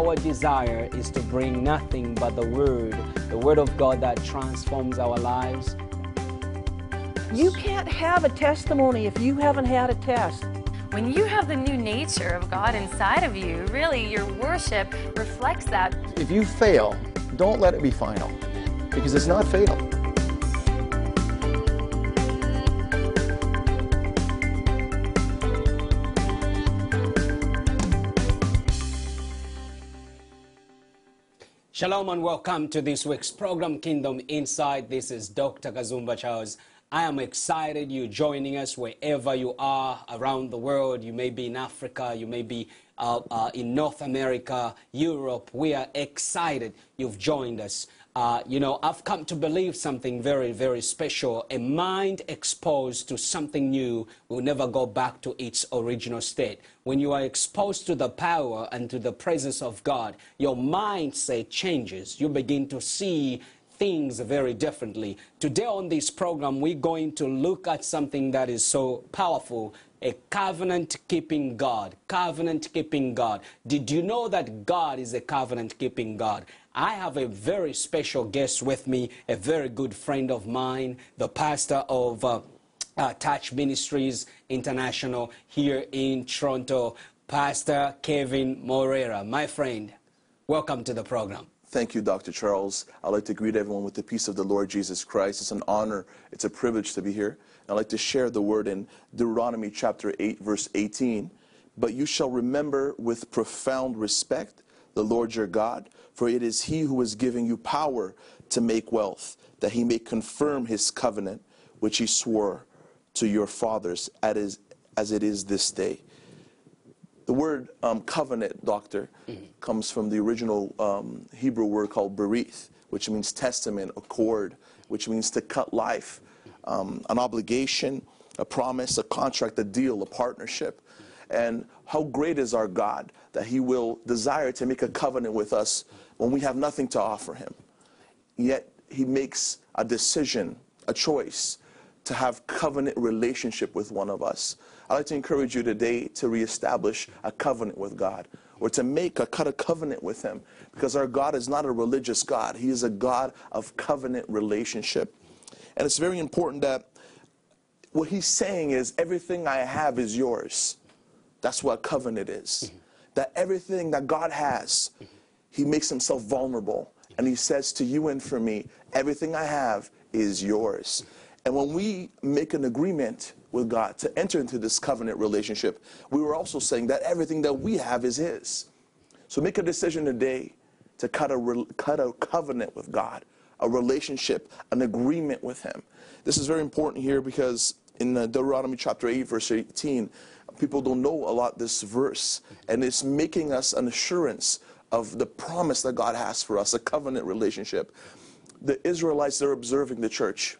our desire is to bring nothing but the Word, the Word of God that transforms our lives. You can't have a testimony if you haven't had a test. When you have the new nature of God inside of you, really your worship reflects that. If you fail, don't let it be final because it's not fatal. Shalom and welcome to this week's program, Kingdom Insight. This is Dr. Kazumba Charles. I am excited you joining us wherever you are around the world. You may be in Africa, you may be uh, uh, in North America, Europe. We are excited you've joined us. Uh, you know, I've come to believe something very, very special. A mind exposed to something new will never go back to its original state. When you are exposed to the power and to the presence of God, your mindset changes. You begin to see things very differently. Today on this program, we're going to look at something that is so powerful a covenant keeping God. Covenant keeping God. Did you know that God is a covenant keeping God? I have a very special guest with me, a very good friend of mine, the pastor of uh, uh, Torch Ministries International here in Toronto, Pastor Kevin Morera. My friend, welcome to the program. Thank you, Dr. Charles. I'd like to greet everyone with the peace of the Lord Jesus Christ. It's an honor, it's a privilege to be here. I'd like to share the word in Deuteronomy chapter 8, verse 18. But you shall remember with profound respect the Lord your God, for it is he who is giving you power to make wealth, that he may confirm his covenant, which he swore to your fathers as it is this day. The word um, covenant, doctor, mm-hmm. comes from the original um, Hebrew word called berith, which means testament, accord, which means to cut life um, an obligation, a promise, a contract, a deal, a partnership. And how great is our God that He will desire to make a covenant with us when we have nothing to offer Him. Yet He makes a decision, a choice to have covenant relationship with one of us. I'd like to encourage you today to reestablish a covenant with God or to make a cut a covenant with him because our God is not a religious God. He is a God of covenant relationship. And it's very important that what he's saying is everything I have is yours. That's what covenant is. Mm-hmm. That everything that God has, mm-hmm. he makes himself vulnerable. And he says to you and for me, everything I have is yours. And when we make an agreement with God to enter into this covenant relationship, we were also saying that everything that we have is his. So make a decision today to cut a, cut a covenant with God a relationship, an agreement with Him. This is very important here because in Deuteronomy chapter 8, verse 18, people don't know a lot this verse, and it's making us an assurance of the promise that God has for us, a covenant relationship. The Israelites, they're observing the church.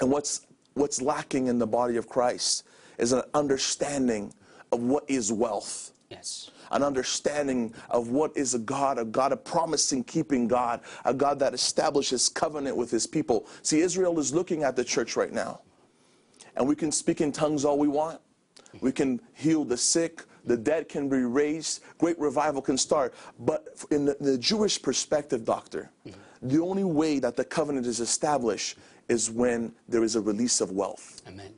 And what's, what's lacking in the body of Christ is an understanding of what is wealth. Yes an understanding of what is a God, a God, a promising keeping God, a God that establishes covenant with his people. See, Israel is looking at the church right now. And we can speak in tongues all we want. We can heal the sick. The dead can be raised. Great revival can start. But in the, the Jewish perspective, doctor, mm-hmm. the only way that the covenant is established is when there is a release of wealth. Amen.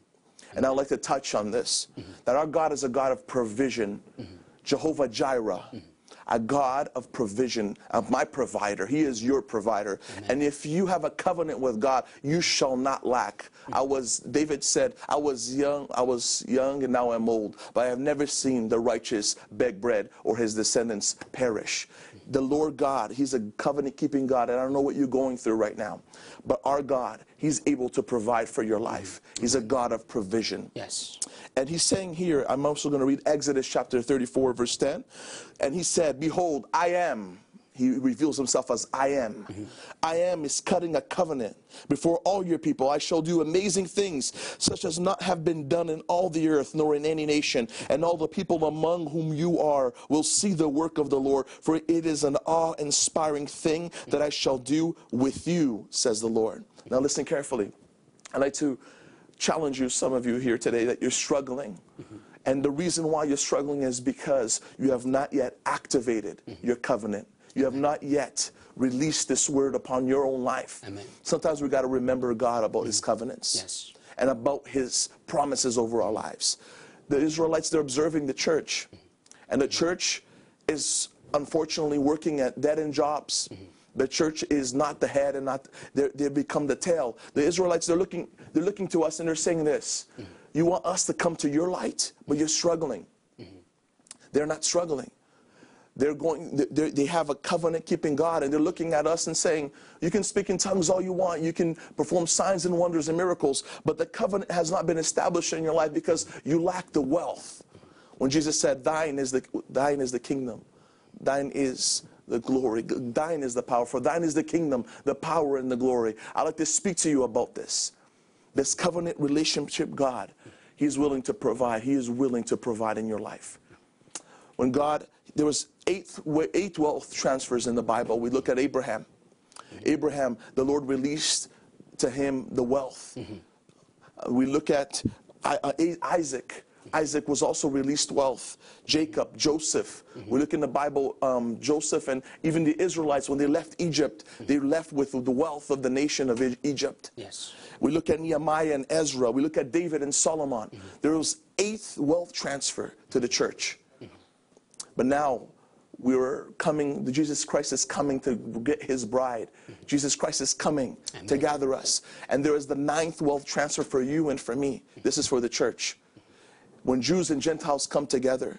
And I'd like to touch on this mm-hmm. that our God is a God of provision. Mm-hmm Jehovah Jireh. A God of provision, of my provider. He is your provider. Amen. And if you have a covenant with God, you shall not lack. I mm-hmm. was, David said, I was young, I was young and now I'm old, but I have never seen the righteous beg bread or his descendants perish the Lord God, He's a covenant keeping God. And I don't know what you're going through right now, but our God, He's able to provide for your life. He's a God of provision. Yes. And He's saying here, I'm also going to read Exodus chapter 34, verse 10. And He said, Behold, I am he reveals himself as I am. Mm-hmm. I am is cutting a covenant before all your people. I shall do amazing things, such as not have been done in all the earth, nor in any nation. And all the people among whom you are will see the work of the Lord, for it is an awe inspiring thing that I shall do with you, says the Lord. Now, listen carefully. I'd like to challenge you, some of you here today, that you're struggling. Mm-hmm And the reason why you're struggling is because you have not yet activated your covenant. You have not yet released this word upon your own life. Amen. Sometimes we got to remember God about his mm-hmm. covenants Yes. and about his promises over our lives. The Israelites, they're observing the church, mm-hmm. and the church is unfortunately working at dead end jobs. Mm-hmm. The church is not the head and not they they become the tail. The Israelites they're looking they're looking to us and they're saying this. You want us to come to your light, but you're struggling. They're not struggling. They're going, they they have a covenant keeping God, and they're looking at us and saying, You can speak in tongues all you want, you can perform signs and wonders and miracles, but the covenant has not been established in your life because you lack the wealth. When Jesus said, Thine is the, thine is the kingdom, thine is the glory, thine is the power, for thine is the kingdom, the power, and the glory. I'd like to speak to you about this. This covenant relationship, God, He is willing to provide, He is willing to provide in your life when God, there was eight, eight wealth transfers in the Bible. We look at Abraham. Abraham, the Lord released to him the wealth. Uh, we look at uh, Isaac. Isaac was also released wealth. Jacob, Joseph. We look in the Bible, um, Joseph and even the Israelites, when they left Egypt, they left with the wealth of the nation of Egypt. Yes. We look at Nehemiah and Ezra. We look at David and Solomon. There was eighth wealth transfer to the church. But now we're coming, the Jesus Christ is coming to get his bride. Jesus Christ is coming to gather us. And there is the ninth wealth transfer for you and for me. This is for the church. When Jews and Gentiles come together,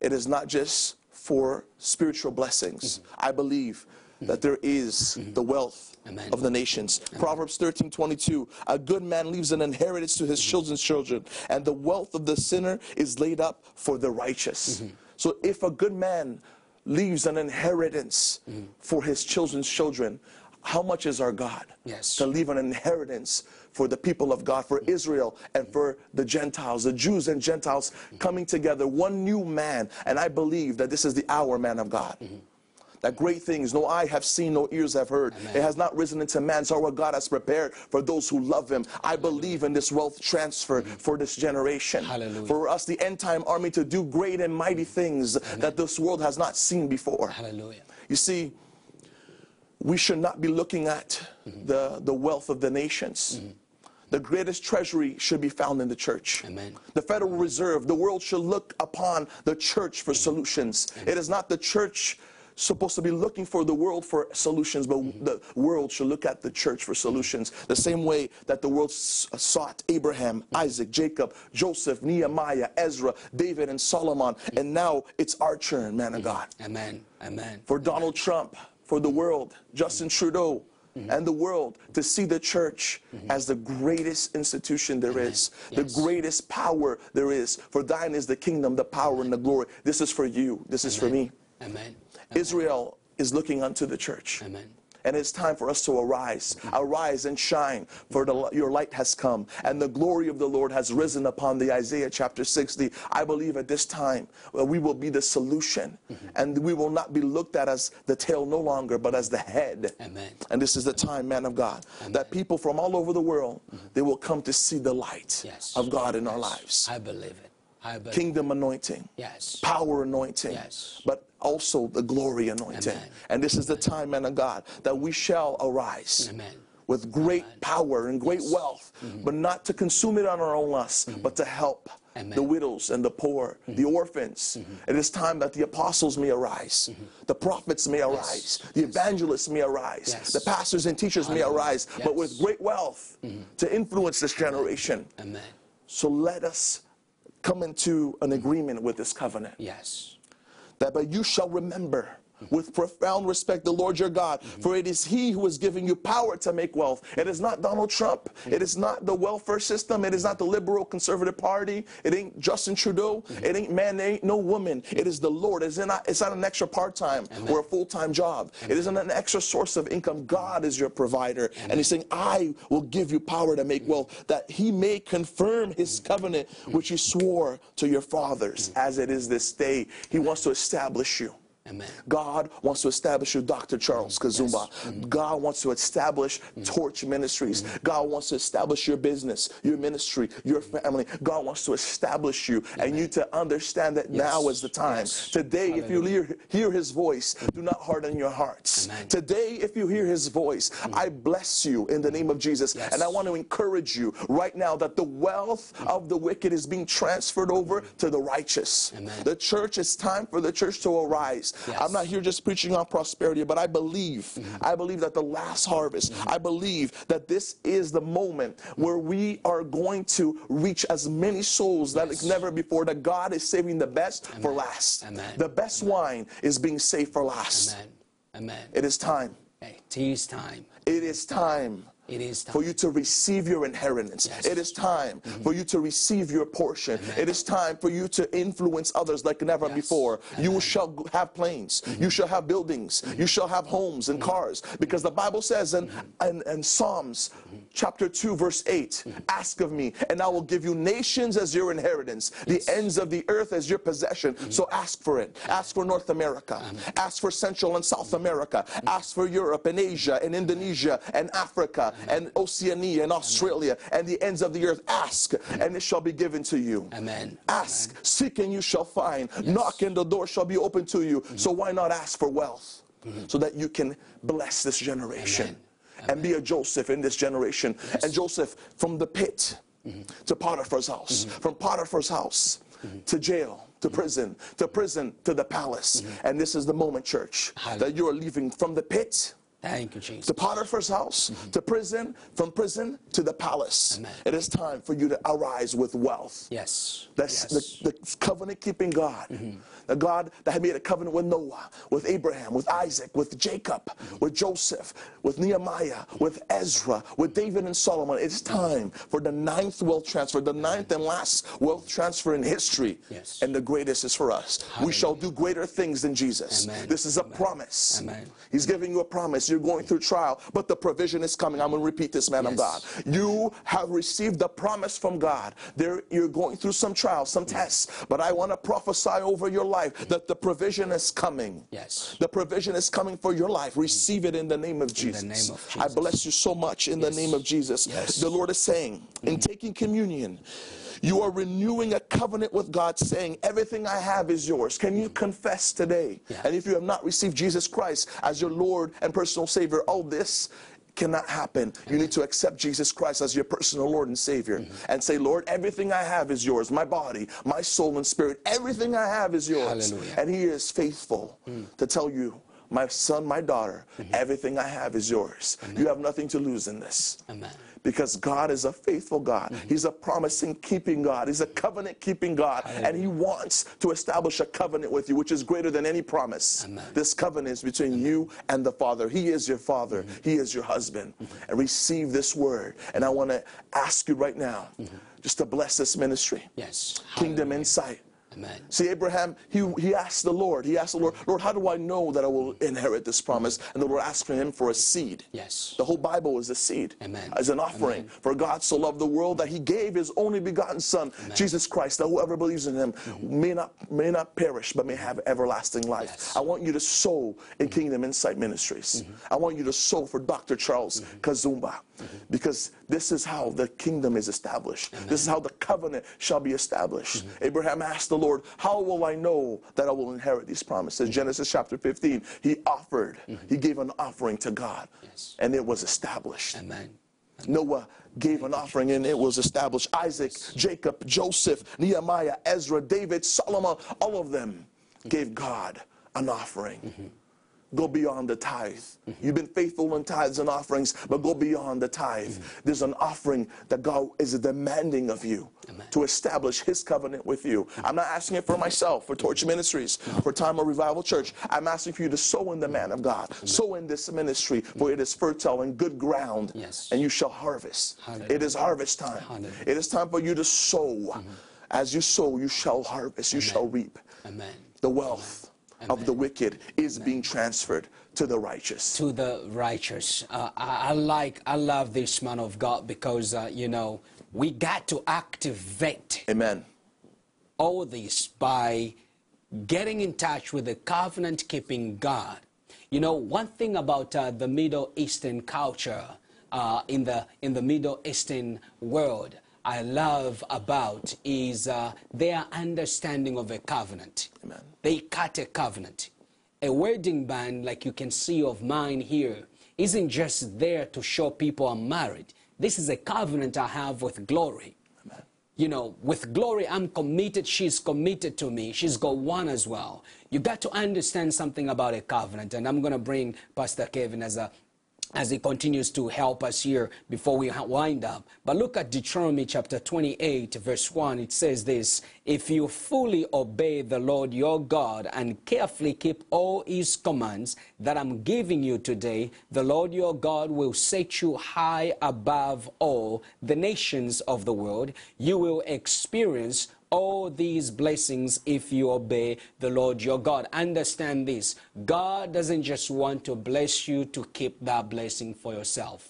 it is not just for spiritual blessings. I believe that there is the wealth Amen. of the nations. Proverbs 13 22. A good man leaves an inheritance to his children's children, and the wealth of the sinner is laid up for the righteous. Mm-hmm. So if a good man leaves an inheritance for his children's children, how much is our God? Yes. To leave an inheritance for the people of God, for Israel and for the Gentiles, the Jews and Gentiles coming together, one new man. And I believe that this is the hour, man of God. That great things no eye have seen, no ears have heard. It has not risen into man's heart what God has prepared for those who love Him. I believe in this wealth transfer mm-hmm. for this generation. Hallelujah. For us, the end time army, to do great and mighty mm-hmm. things that this world has not seen before. Hallelujah. You see, we should not be looking at mm-hmm. the, the wealth of the nations. The greatest treasury should be found in the church. Amen. The Federal Reserve, the world should look upon the church for solutions. It is not the church supposed to be looking for the world for solutions, but mm-hmm. the world should look at the church for solutions. The same way that the world s- uh, sought Abraham, mm-hmm. Isaac, Jacob, Joseph, Nehemiah, Ezra, David, and Solomon. Mm-hmm. And now it's our turn, man of God Amen. Amen. for Donald Trump, for the world, Justin Trudeau, and the world to see the church as the greatest institution there is, the Yes. greatest power there is. For thine is the kingdom, the power, and the glory. This is for you, this is for me. Amen. Israel is looking unto the church. Amen. And it's time for us to arise. Arise and shine, for the, your light has come, and the glory of the Lord has risen upon the Isaiah chapter 60. I believe at this time well, we will be the solution, mm-hmm. and we will not be looked at as the tail no longer, but as the head. Amen. And this is the time, man of God, that people from all over the world mm-hmm. they will come to see the light Yes. of God in our lives. I believe it. Kingdom anointing Yes. power anointing, Yes. but also the glory anointing. Amen. And this is the time, man of God, that we shall arise Amen. with great power and great wealth, Mm-hmm. but not to consume it on our own lust, but to help Amen. Mm-hmm. the widows and the poor, the orphans. It is time that the apostles may arise, the prophets may arise, the evangelists may arise, Yes. the pastors and teachers may arise, but with great wealth to influence this generation. Amen. So let us come into an agreement with this covenant Yes. that but you shall remember with profound respect the Lord your God, for it is He who is giving you power to make wealth. It is not Donald Trump. It is not the welfare system. It is not the liberal conservative party. It ain't Justin Trudeau. It ain't man, it ain't no woman. It is the Lord. It's not, it's not an extra part time or a full time job. It isn't an extra source of income. God is your provider. And He's saying, I will give you power to make wealth, that He may confirm His covenant, which He swore to your fathers as it is this day. He wants to establish you. Amen. God wants to establish you, Dr. Charles mm, Kazumba. Mm-hmm. God wants to establish mm. Torch Ministries. Mm-hmm. God wants to establish your business, your ministry, your family. God wants to establish you and you to understand that now is the time. Yes. Today, if you hear, hear his voice, do not harden your hearts. Amen. Today, if you hear his voice, mm. I bless you in the name of Jesus. Yes. And I want to encourage you right now that the wealth of the wicked is being transferred over to the righteous. Amen. The church, it's time for the church to arise. Yes. I'm not here just preaching on prosperity, but I believe, Mm-hmm. I believe that the last harvest, I believe that this is the moment where we are going to reach as many souls that Yes. never before, that God is saving the best for Amen. last. Amen. The best wine is being saved for last. Amen. Amen. It is time. Hey, It is time. It is time It is time. for you to receive your inheritance. Yes. Mm-hmm. It is time for you to receive your portion. It is time for you to influence others like never before. You shall have planes. Mm-hmm. You shall have buildings. You shall have homes and cars. Because the Bible says in, Mm-hmm. in, in Psalms chapter 2, verse 8, ask of me, and I will give you nations as your inheritance, the ends of the earth as your possession. Mm-hmm. So ask for it. Ask for North America. Ask for Central and South America. Ask for Europe and Asia and Indonesia and Africa and Oceania and Australia and the ends of the earth. Ask, and it shall be given to you. Amen. Ask, seek, and you shall find. Knock, and the door shall be open to you. So why not ask for wealth? So that you can bless this generation Amen. and be a Joseph in this generation. And Joseph from the pit to Potiphar's house, from Potiphar's house to jail, to prison, to prison, to the palace. And this is the moment, church, that you are leaving from the pit Thank you, Jesus. to Potiphar's house, mm-hmm. to prison, from prison to the palace. Amen. It is time for you to arise with wealth. Yes. That's yes. the, the covenant keeping God. Mm-hmm. The God that had made a covenant with Noah, with Abraham, with Isaac, with Jacob, mm-hmm. with Joseph, with Nehemiah, with Ezra, with David and Solomon. It's time for the ninth wealth transfer, the ninth and last wealth transfer in history. Yes. And the greatest is for us. We shall do greater things than Jesus. Amen. This is a promise. Amen. He's giving you a promise. You're going through trial, but the provision is coming. I'm going to repeat this, man of God. You have received the promise from God. There, you're going through some trials, some tests, but I want to prophesy over your life that the provision is coming. Yes. The provision is coming for your life. Receive it in the name of Jesus. name of I bless you so much in the name of Jesus. Yes. The Lord is saying, in taking communion, you are renewing a covenant with God, saying, Everything I have is yours. Can you confess today? Yeah. And if you have not received Jesus Christ as your Lord and personal Savior, all this cannot happen. You need to accept Jesus Christ as your personal Lord and Savior Mm-hmm. and say, Lord, everything I have is yours. My body, my soul, and spirit, everything I have is yours. Hallelujah. And He is faithful to tell you, my son, my daughter, Mm-hmm. everything I have is yours. You have nothing to lose in this. Amen. Because God is a faithful God. Mm-hmm. He's a promising keeping God. He's a covenant keeping God. And He wants to establish a covenant with you, which is greater than any promise. Amen. This covenant is between you and the Father. He is your Father, Mm-hmm. He is your husband. And receive this word. And I want to ask you right now just to bless this ministry. Yes. Kingdom Hallelujah. insight. Amen. See, Abraham, he, he asked the Lord, he asked the Lord, Lord, how do I know that I will inherit this promise? And the Lord asked for him for a seed. Yes. The whole Bible is a seed. Amen. As an offering. Amen. For God so loved the world that he gave his only begotten Son, Jesus Christ, that whoever believes in him mm-hmm. may not may not perish, but may have everlasting life. Yes. I want you to sow in mm-hmm. Kingdom Insight Ministries. Mm-hmm. I want you to sow for Dr. Charles Kazumba. Because this is how the kingdom is established. This is how the covenant shall be established. Abraham asked the Lord, How will I know that I will inherit these promises? Mm-hmm. Genesis chapter 15. He offered, mm-hmm. he gave an offering to God, Yes. and it was established. Amen. Noah gave an offering and it was established. Isaac, Jacob, Joseph, Nehemiah, Ezra, David, Solomon, all of them mm-hmm. gave God an offering. Go beyond the tithe. You've been faithful in tithes and offerings, but go beyond the tithe. There's an offering that God is demanding of you to establish His covenant with you. I'm not asking it for myself, for Torch Ministries, for Time of Revival Church. I'm asking for you to sow in the man of God, sow in this ministry, for it is fertile and good ground, Yes. and you shall harvest. Hallelujah. It is harvest time. Hallelujah. It is time for you to sow. Mm-hmm. As you sow, you shall harvest, you shall reap. Amen. The wealth of the wicked is being transferred to the righteous. to the righteous. Uh, I, I like, I love this man of God because, uh, you know, we got to activate Amen. all this by getting in touch with the covenant keeping God. You know, one thing about uh, the Middle Eastern culture, uh, in, the, in the Middle Eastern world, I love about is uh, their understanding of a covenant. Amen. They cut a covenant. A wedding band, like you can see of mine here, isn't just there to show people I'm married. This is a covenant I have with glory. Amen. You know, with glory, I'm committed. She's committed to me. She's got one as well. You got to understand something about a covenant. And I'm going to bring Pastor Kevin as a as he continues to help us here before we wind up. But look at Deuteronomy chapter 28, verse 1. It says this If you fully obey the Lord your God and carefully keep all his commands that I'm giving you today, the Lord your God will set you high above all the nations of the world. You will experience all these blessings if you obey the Lord your God. Understand this God doesn't just want to bless you to keep that blessing for yourself.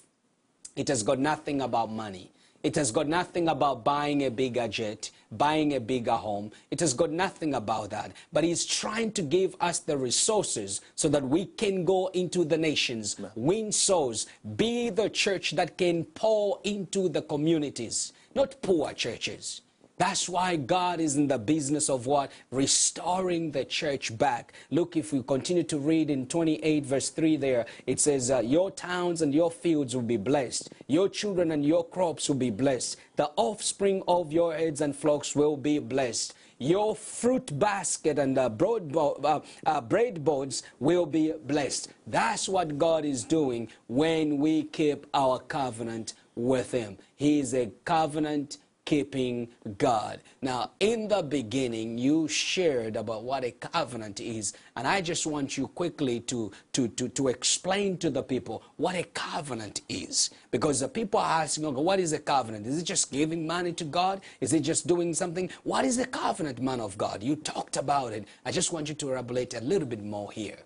It has got nothing about money. It has got nothing about buying a bigger jet, buying a bigger home. It has got nothing about that. But He's trying to give us the resources so that we can go into the nations, win souls, be the church that can pour into the communities, not poor churches. That's why God is in the business of what? Restoring the church back. Look, if we continue to read in 28 verse 3 there, it says, uh, Your towns and your fields will be blessed. Your children and your crops will be blessed. The offspring of your heads and flocks will be blessed. Your fruit basket and the broad bo- uh, uh, bread boards will be blessed. That's what God is doing when we keep our covenant with Him. He is a covenant keeping God. Now, in the beginning, you shared about what a covenant is, and I just want you quickly to, to, to, to explain to the people what a covenant is. Because the people are asking, okay, what is a covenant? Is it just giving money to God? Is it just doing something? What is a covenant, man of God? You talked about it. I just want you to elaborate a little bit more here.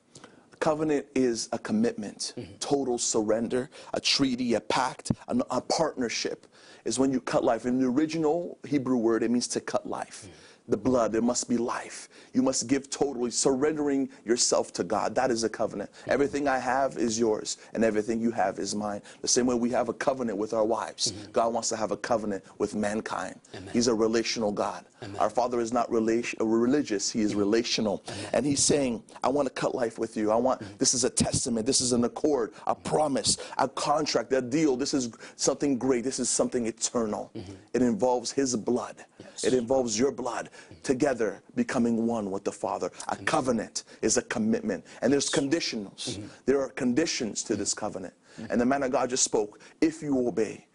Covenant is a commitment, mm-hmm. total surrender, a treaty, a pact, a, a partnership. Is when you cut life. In the original Hebrew word, it means to cut life. Mm-hmm. The blood, there must be life. You must give totally, surrendering yourself to God. That is a covenant. Everything I have is yours, and everything you have is mine. The same way we have a covenant with our wives. God wants to have a covenant with mankind. He's a relational God. Our Father is not relation, uh, religious, He is relational. And He's saying, I want to cut life with you. I want, this is a testament, this is an accord, a promise, a contract, a deal. This is something great, this is something eternal. It involves His blood, it involves your blood together becoming one with the Father. A covenant is a commitment. And there's conditionals. There are conditions to this covenant. And the man of God just spoke if you obey,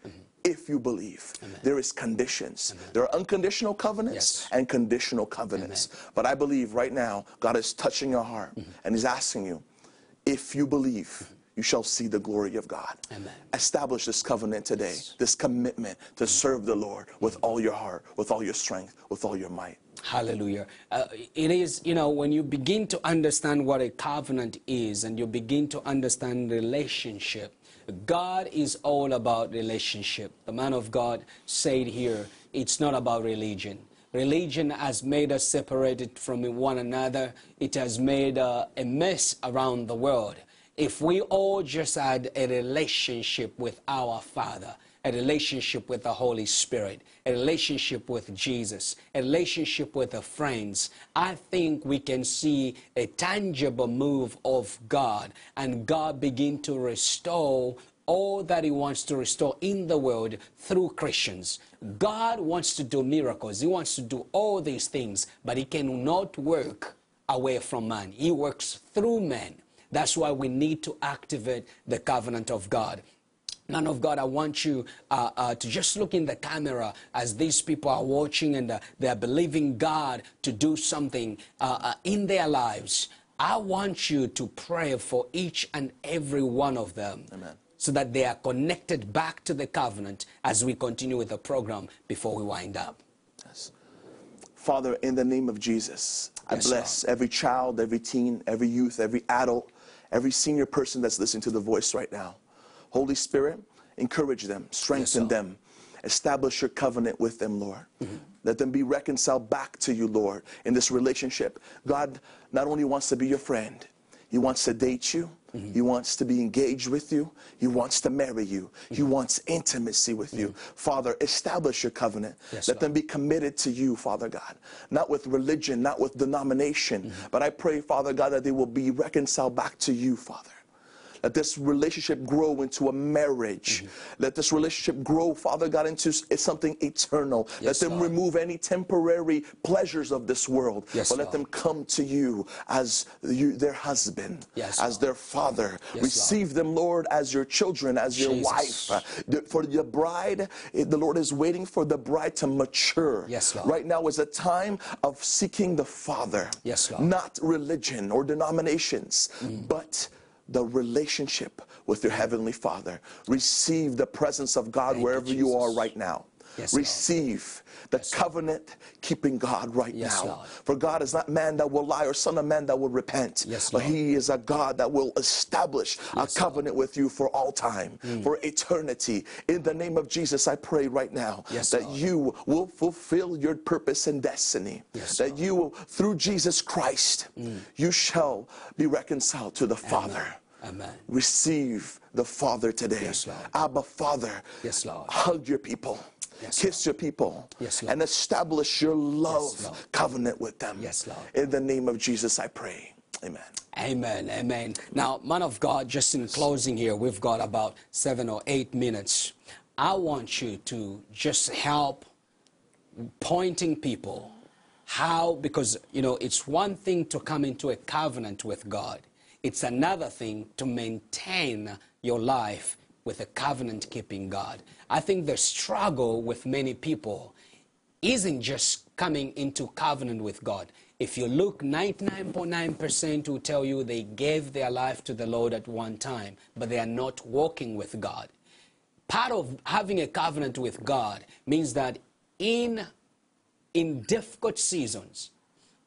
if you believe, there is conditions. There are unconditional covenants Yes. and conditional covenants. But I believe right now God is touching your heart and He's asking you, if you believe, you shall see the glory of God. Amen. Establish this covenant today, this commitment to serve the Lord with all your heart, with all your strength, with all your might. Hallelujah. Uh, it is, you know, when you begin to understand what a covenant is and you begin to understand relationship, God is all about relationship. The man of God said here, it's not about religion. Religion has made us separated from one another. It has made uh, a mess around the world. If we all just had a relationship with our Father, a relationship with the Holy Spirit, a relationship with Jesus, a relationship with the friends, I think we can see a tangible move of God and God begin to restore all that He wants to restore in the world through Christians. God wants to do miracles, He wants to do all these things, but He cannot work away from man. He works through man. That's why we need to activate the covenant of God. Man of God, I want you uh, uh, to just look in the camera as these people are watching and uh, they're believing God to do something uh, uh, in their lives. I want you to pray for each and every one of them Amen. so that they are connected back to the covenant as we continue with the program before we wind up. Yes. Father, in the name of Jesus, I Yes, bless every child, every teen, every youth, every adult, every senior person that's listening to the voice right now. Holy Spirit, encourage them, strengthen Lord. them, establish your covenant with them, Lord. Mm-hmm. Let them be reconciled back to you, Lord, in this relationship. God not only wants to be your friend, He wants to date you. He wants to be engaged with you. He wants to marry you. He mm-hmm. wants intimacy with you. Mm-hmm. Father, establish your covenant. Yes, Let Lord. them be committed to you, Father God. Not with religion, not with denomination, mm-hmm. but I pray, Father God, that they will be reconciled back to you, Father. Let this relationship grow into a marriage. Mm-hmm. Let this relationship grow, Father God, into something eternal. Yes, let them Lord. remove any temporary pleasures of this world. Yes, but let Lord. them come to you as you, their husband, Yes, as Lord. their father. Receive them, Lord, as your children, as your Jesus. wife. Uh, For the bride, the Lord is waiting for the bride to mature. Yes, Lord. Right now is a time of seeking the Father. Yes, Lord. Not religion or denominations, Mm. but the relationship with your heavenly Father. Receive the presence of God Thank wherever you are right now. Yes, Lord. Receive the covenant keeping God right Yes, now. Lord. For God is not man that will lie or son of man that will repent. Yes, but Lord. He is a God that will establish a Yes, covenant with you for all time, Mm. for eternity. In the name of Jesus, I pray right now Yes, that Lord. you will fulfill your purpose and destiny. Yes, that Lord. you, will, through Jesus Christ, you shall be reconciled to the Father. Amen. Receive the Father today. Yes, Lord. Abba, Father. Yes, Lord. Hug your people. Yes, Kiss your people. Yes, Lord. and establish your love Lord. covenant with them. Yes, Lord. In the name of Jesus, I pray. Amen. Amen, amen. Now, man of God, just in closing here, we've got about seven or eight minutes. I want you to just help pointing people how, because, you know, it's one thing to come into a covenant with God, it's another thing to maintain your life with a covenant keeping God. I think the struggle with many people isn't just coming into covenant with God. If you look, 99.9% will tell you they gave their life to the Lord at one time, but they are not walking with God. Part of having a covenant with God means that in, in difficult seasons,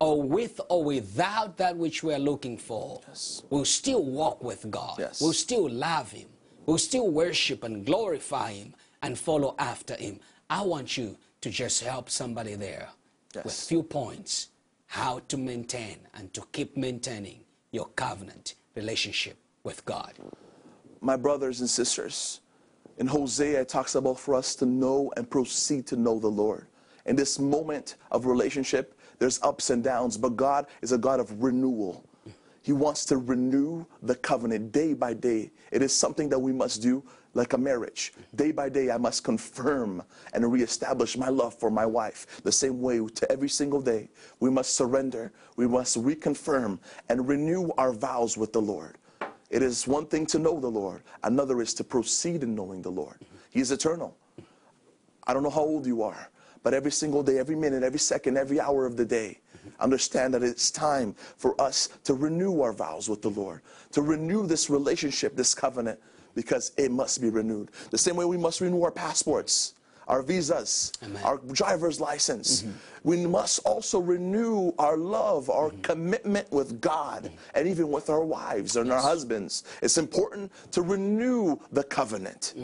or with or without that which we're looking for, we'll still walk with God. Yes. We'll still love Him. We'll still worship and glorify Him and follow after Him. I want you to just help somebody there with Yes. few points how to maintain and to keep maintaining your covenant relationship with God. my brothers and sisters, in Hosea, it talks about for us to know and proceed to know the Lord. In this moment of relationship, there's ups and downs, but God is a God of renewal. He wants to renew the covenant day by day. It is something that we must do like a marriage. Day by day, I must confirm and reestablish my love for my wife. The same way to every single day, we must surrender, we must reconfirm and renew our vows with the Lord. It is one thing to know the Lord, another is to proceed in knowing the Lord. He is eternal. I don't know how old you are, but every single day, every minute, every second, every hour of the day, understand that it's time for us to renew our vows with the Lord, to renew this relationship, this covenant, because it must be renewed. The same way we must renew our passports, our visas, Amen. our driver's license. Mm-hmm. We must also renew our love, our mm-hmm. commitment with God, mm-hmm. and even with our wives and our husbands. It's important to renew the covenant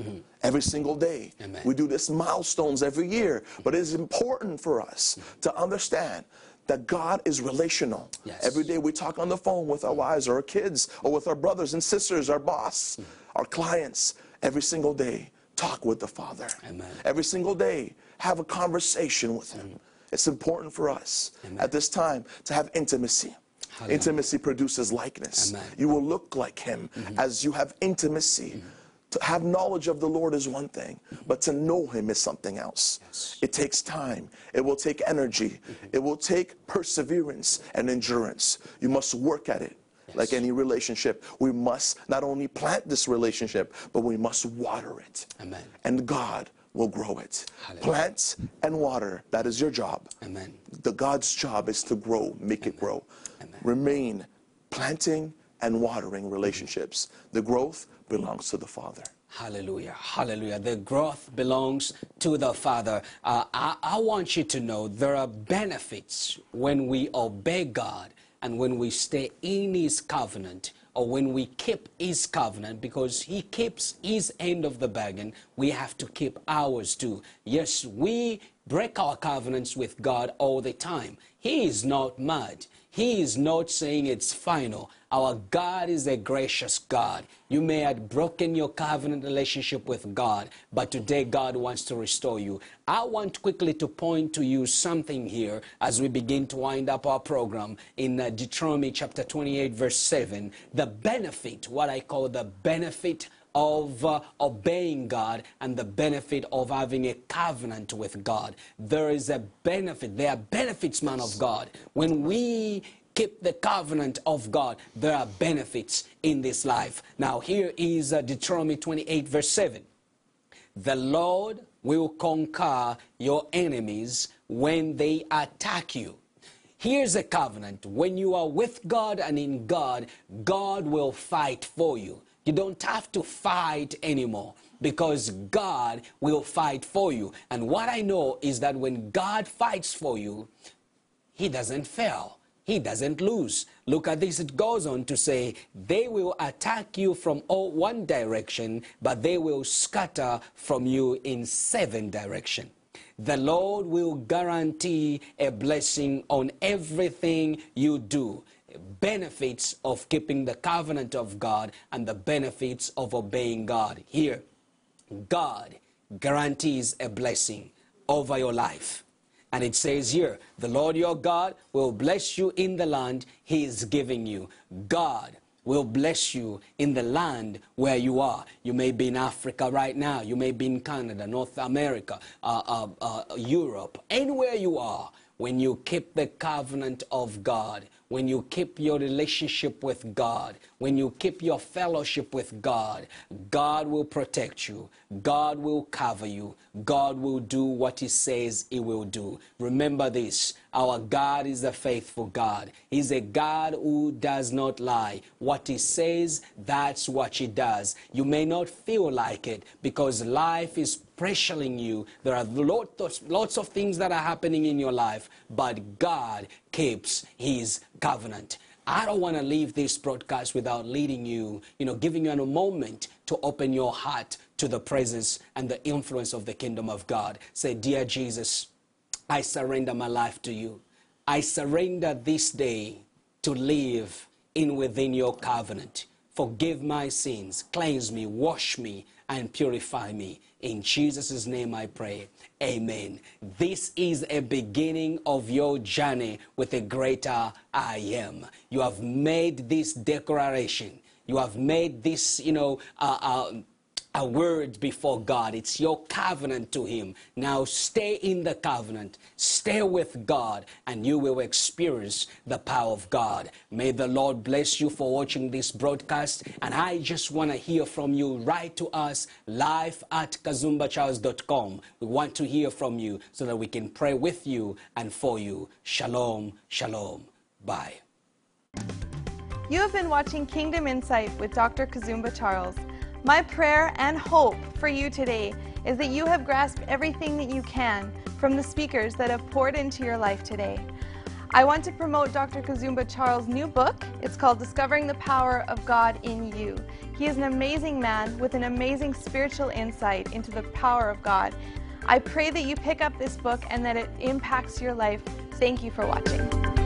every single day. Amen. We do this milestones every year, but it is important for us to understand that God is relational. Yes. Every day we talk on the phone with our wives or our kids or with our brothers and sisters, our boss, hmm. our clients. Every single day, talk with the Father. Amen. Every single day, have a conversation with Him. Hmm. It's important for us at this time to have intimacy. Hallelujah. Intimacy produces likeness. Amen. You will look like Him mm-hmm. as you have intimacy. Mm-hmm. To have knowledge of the Lord is one thing, but to know Him is something else. Yes. It takes time, it will take energy, it will take perseverance and endurance. You must work at it. Like any relationship, we must not only plant this relationship, but we must water it. Amen. And God will grow it. Hallelujah. Plant and water, that is your job. Amen. The God's job is to grow, make it grow. Amen. Remain planting and watering relationships. The growth belongs to the Father. Hallelujah. Hallelujah. The growth belongs to the Father. Uh, I, I want you to know there are benefits when we obey God and when we stay in His covenant or when we keep His covenant, because He keeps His end of the bargain, we have to keep ours too. Yes, we break our covenants with God all the time. He is not mad. He is not saying it's final. Our God is a gracious God. You may have broken your covenant relationship with God, but today God wants to restore you. I want quickly to point to you something here as we begin to wind up our program in uh, Deuteronomy chapter 28, verse 7. The benefit, what I call the benefit of uh, obeying God and the benefit of having a covenant with God. There is a benefit. There are benefits, man of God. When we keep the covenant of God, there are benefits in this life. Now, here is uh, Deuteronomy 28, verse 7. The Lord will conquer your enemies when they attack you. Here's a covenant. When you are with God and in God, God will fight for you. You don't have to fight anymore because God will fight for you. And what I know is that when God fights for you, He doesn't fail. He doesn't lose. Look at this. It goes on to say, they will attack you from all one direction, but they will scatter from you in seven direction. The Lord will guarantee a blessing on everything you do benefits of keeping the covenant of God and the benefits of obeying God. Here, God guarantees a blessing over your life. And it says here, the Lord your God will bless you in the land he is giving you. God will bless you in the land where you are. You may be in Africa right now. You may be in Canada, North America, uh, uh, uh, Europe, anywhere you are. When you keep the covenant of God, when you keep your relationship with God, when you keep your fellowship with God, God will protect you. God will cover you. God will do what He says He will do. Remember this our God is a faithful God. He's a God who does not lie. What He says, that's what He does. You may not feel like it because life is pressuring you. There are lots, lots of things that are happening in your life, but God keeps His covenant. I don't want to leave this broadcast without leading you, you know, giving you a moment to open your heart to the presence and the influence of the kingdom of God. Say, Dear Jesus, I surrender my life to you. I surrender this day to live in within your covenant. Forgive my sins, cleanse me, wash me, and purify me. In Jesus' name I pray. Amen. This is a beginning of your journey with a greater I am. You have made this declaration. You have made this, you know, uh, uh, a word before God. It's your covenant to Him. Now stay in the covenant, stay with God, and you will experience the power of God. May the Lord bless you for watching this broadcast. And I just want to hear from you. Write to us live at kazumbacharles.com. We want to hear from you so that we can pray with you and for you. Shalom, shalom. Bye. You have been watching Kingdom Insight with Dr. Kazumba Charles. My prayer and hope for you today is that you have grasped everything that you can from the speakers that have poured into your life today. I want to promote Dr. Kazumba Charles' new book. It's called Discovering the Power of God in You. He is an amazing man with an amazing spiritual insight into the power of God. I pray that you pick up this book and that it impacts your life. Thank you for watching.